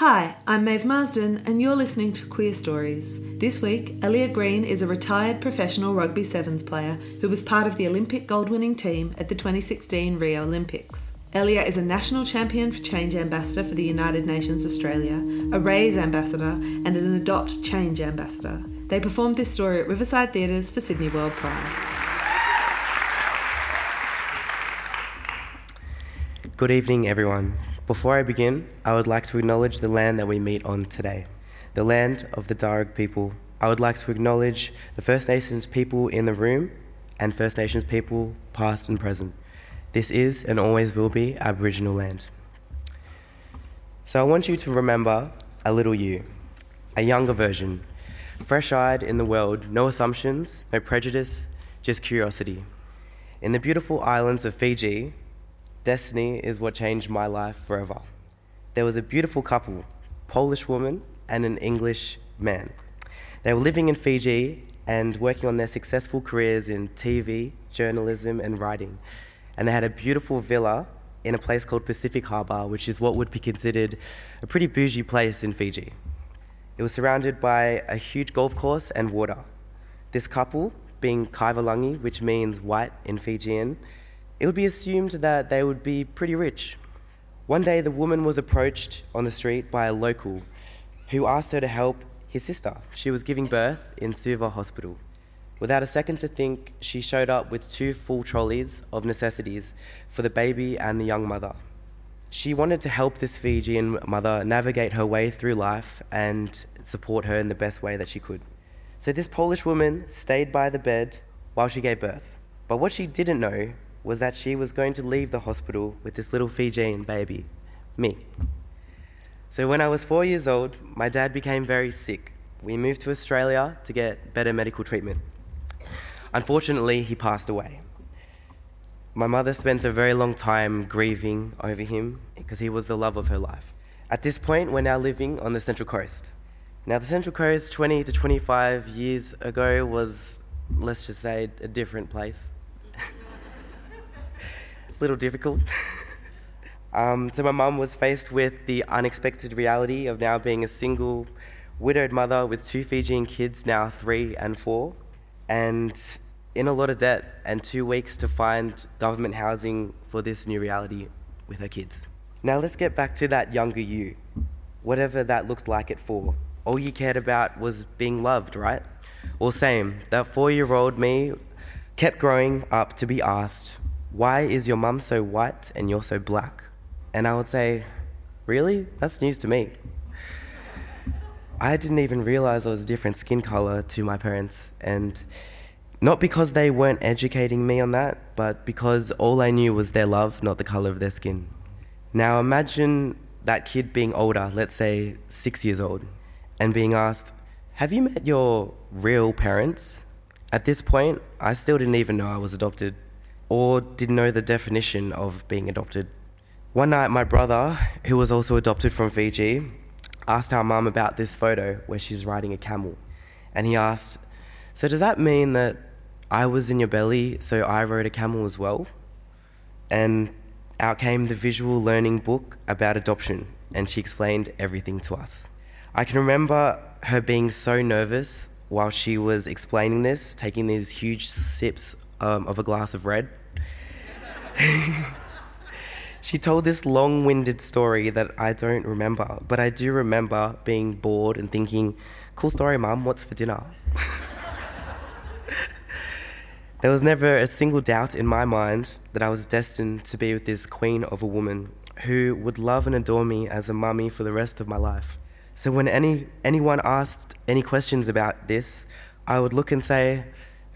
Hi, I'm Maeve Marsden, and you're listening to Queerstories. This week, Ellia Green is a retired professional rugby sevens player who was part of the Olympic gold winning team at the 2016 Rio Olympics. Ellia is a national champion for Change ambassador for the United Nations Australia, a Raise ambassador, and an Adopt Change ambassador. They performed this story at Riverside Theatres for Sydney World Pride. Good evening, everyone. Before I begin, I would like to acknowledge the land that we meet on today, the land of the Darug people. I would like to acknowledge the First Nations people in the room and First Nations people, past and present. This is and always will be Aboriginal land. So I want you to remember a little you, a younger version, fresh eyed in the world, no assumptions, no prejudice, just curiosity. In the beautiful islands of Fiji, Destiny is what changed my life forever. There was a beautiful couple, Polish woman and an English man. They were living in Fiji and working on their successful careers in TV, journalism, and writing. And they had a beautiful villa in a place called Pacific Harbour, which is what would be considered a pretty bougie place in Fiji. It was surrounded by a huge golf course and water. This couple, being Kaivalangi, which means white in Fijian, it would be assumed that they would be pretty rich. One day, the woman was approached on the street by a local who asked her to help his sister. She was giving birth in Suva Hospital. Without a second to think, she showed up with two full trolleys of necessities for the baby and the young mother. She wanted to help this Fijian mother navigate her way through life and support her in the best way that she could. So, this Polish woman stayed by the bed while she gave birth. But what she didn't know was that she was going to leave the hospital with this little Fijian baby, me. So when I was four years old, my dad became very sick. We moved to Australia to get better medical treatment. Unfortunately, he passed away. My mother spent a very long time grieving over him because he was the love of her life. At this point, we're now living on the Central Coast. Now, the Central Coast 20 to 25 years ago was, let's just say, a different place little difficult. um, so my mum was faced with the unexpected reality of now being a single, widowed mother with two Fijian kids, now three and four, and in a lot of debt, and two weeks to find government housing for this new reality with her kids. Now let's get back to that younger you, whatever that looked like at four. All you cared about was being loved, right? Well, same. That four year old me kept growing up to be asked, why is your mum so white and you're so black? And I would say, Really? That's news to me. I didn't even realize I was a different skin color to my parents. And not because they weren't educating me on that, but because all I knew was their love, not the color of their skin. Now imagine that kid being older, let's say six years old, and being asked, Have you met your real parents? At this point, I still didn't even know I was adopted or didn't know the definition of being adopted. One night, my brother, who was also adopted from Fiji, asked our mum about this photo where she's riding a camel. And he asked, So, does that mean that I was in your belly, so I rode a camel as well? And out came the visual learning book about adoption, and she explained everything to us. I can remember her being so nervous while she was explaining this, taking these huge sips um, of a glass of red. she told this long winded story that I don't remember, but I do remember being bored and thinking, cool story, mum, what's for dinner? there was never a single doubt in my mind that I was destined to be with this queen of a woman who would love and adore me as a mummy for the rest of my life. So when any, anyone asked any questions about this, I would look and say,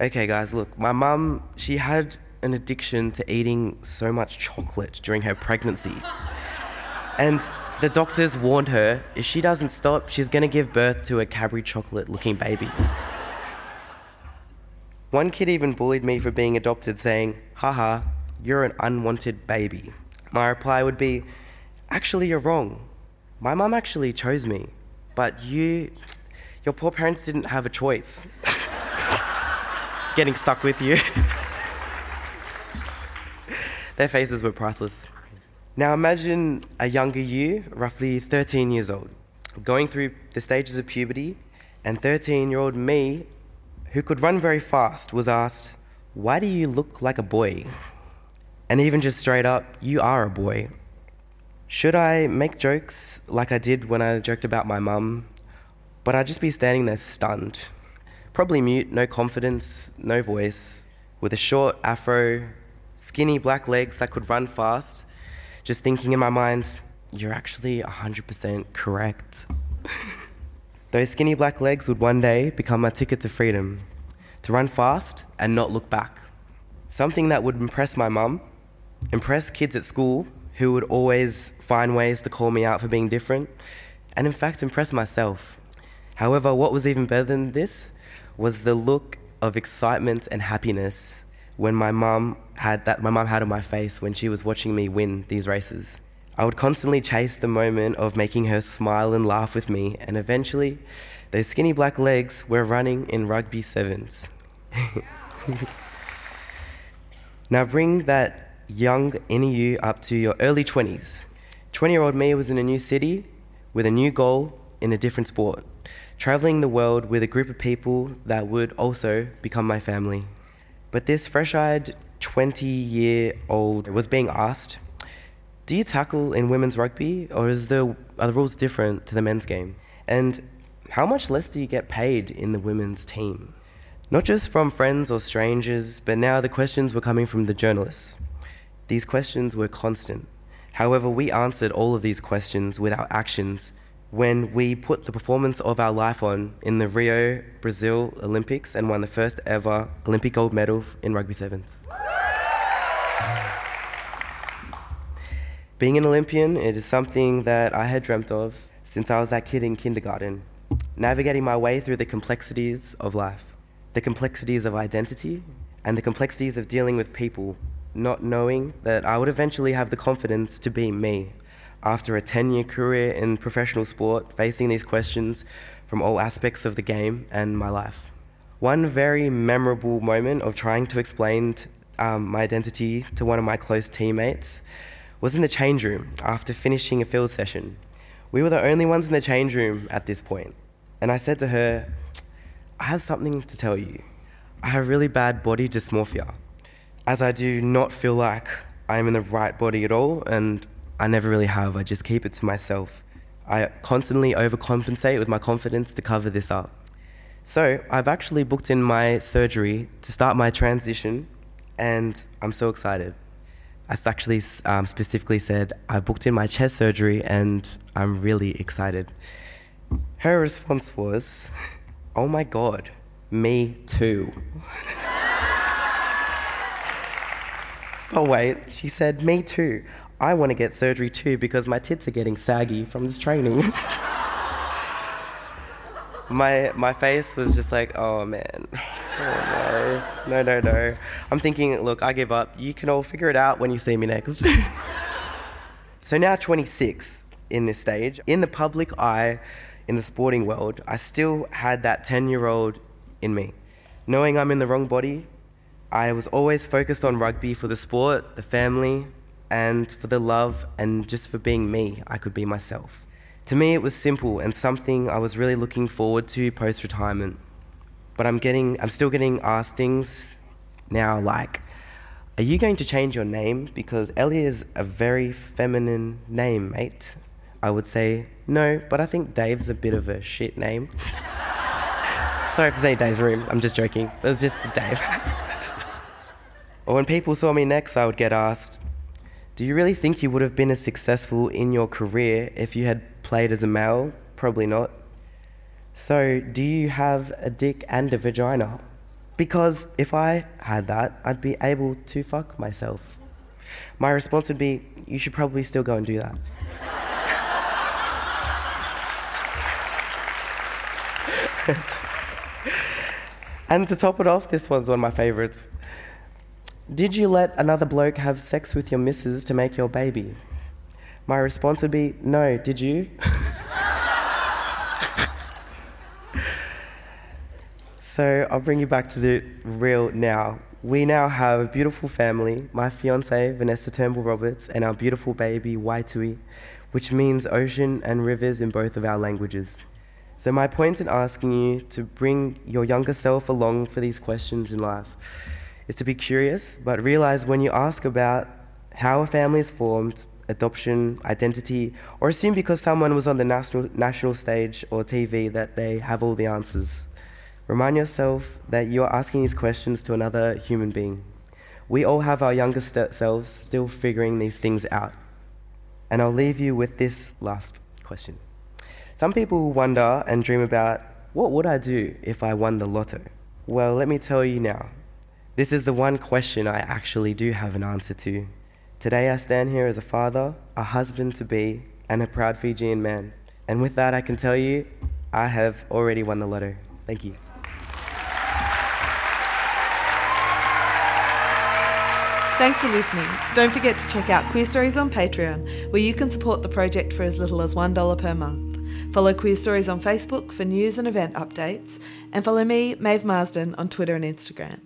okay, guys, look, my mum, she had an addiction to eating so much chocolate during her pregnancy. And the doctors warned her if she doesn't stop, she's going to give birth to a Cadbury chocolate looking baby. One kid even bullied me for being adopted, saying, haha, you're an unwanted baby. My reply would be, actually, you're wrong. My mum actually chose me, but you, your poor parents didn't have a choice. Getting stuck with you. Their faces were priceless. Now imagine a younger you, roughly 13 years old, going through the stages of puberty, and 13 year old me, who could run very fast, was asked, Why do you look like a boy? And even just straight up, you are a boy. Should I make jokes like I did when I joked about my mum? But I'd just be standing there stunned. Probably mute, no confidence, no voice, with a short afro, skinny black legs that could run fast, just thinking in my mind, you're actually 100% correct. Those skinny black legs would one day become my ticket to freedom, to run fast and not look back. Something that would impress my mum, impress kids at school who would always find ways to call me out for being different, and in fact impress myself. However, what was even better than this was the look of excitement and happiness when my mum had that my mum had on my face when she was watching me win these races. I would constantly chase the moment of making her smile and laugh with me, and eventually, those skinny black legs were running in rugby sevens. now bring that young inner you up to your early 20s. 20 year old me was in a new city with a new goal in a different sport, traveling the world with a group of people that would also become my family. But this fresh eyed 20 year old was being asked, Do you tackle in women's rugby, or is the, are the rules different to the men's game? And how much less do you get paid in the women's team? Not just from friends or strangers, but now the questions were coming from the journalists. These questions were constant. However, we answered all of these questions with our actions when we put the performance of our life on in the Rio, Brazil Olympics and won the first ever Olympic gold medal in rugby sevens. Being an Olympian, it is something that I had dreamt of since I was that kid in kindergarten, navigating my way through the complexities of life, the complexities of identity, and the complexities of dealing with people, not knowing that I would eventually have the confidence to be me after a 10 year career in professional sport, facing these questions from all aspects of the game and my life. One very memorable moment of trying to explain um, my identity to one of my close teammates was in the change room after finishing a field session. We were the only ones in the change room at this point, and I said to her, I have something to tell you. I have really bad body dysmorphia, as I do not feel like I am in the right body at all, and I never really have. I just keep it to myself. I constantly overcompensate with my confidence to cover this up. So I've actually booked in my surgery to start my transition, and I'm so excited. I actually um, specifically said I booked in my chest surgery, and I'm really excited. Her response was, "Oh my god, me too." oh wait, she said, "Me too." I want to get surgery too because my tits are getting saggy from this training. my my face was just like, oh man, oh no, no, no, no. I'm thinking, look, I give up. You can all figure it out when you see me next. so now 26 in this stage, in the public eye, in the sporting world, I still had that 10 year old in me. Knowing I'm in the wrong body, I was always focused on rugby for the sport, the family, and for the love and just for being me, I could be myself. To me, it was simple and something I was really looking forward to post retirement. But I'm getting, I'm still getting asked things now like, are you going to change your name? Because Ellie is a very feminine name, mate. I would say, no, but I think Dave's a bit of a shit name. Sorry if there's any Dave's room, I'm just joking. It was just Dave. or when people saw me next, I would get asked, do you really think you would have been as successful in your career if you had played as a male? Probably not. So, do you have a dick and a vagina? Because if I had that, I'd be able to fuck myself. My response would be, you should probably still go and do that. and to top it off, this one's one of my favourites. Did you let another bloke have sex with your missus to make your baby? My response would be, no, did you? so I'll bring you back to the real now. We now have a beautiful family, my fiance, Vanessa Turnbull Roberts, and our beautiful baby, Waitui, which means ocean and rivers in both of our languages. So, my point in asking you to bring your younger self along for these questions in life is to be curious, but realize when you ask about how a family is formed, adoption, identity, or assume because someone was on the national, national stage or TV that they have all the answers. Remind yourself that you are asking these questions to another human being. We all have our younger st- selves still figuring these things out. And I'll leave you with this last question. Some people wonder and dream about what would I do if I won the lotto? Well, let me tell you now. This is the one question I actually do have an answer to. Today I stand here as a father, a husband to be, and a proud Fijian man. And with that, I can tell you, I have already won the lotto. Thank you. Thanks for listening. Don't forget to check out Queerstories on Patreon, where you can support the project for as little as $1 per month. Follow Queerstories on Facebook for news and event updates, and follow me, Maeve Marsden, on Twitter and Instagram.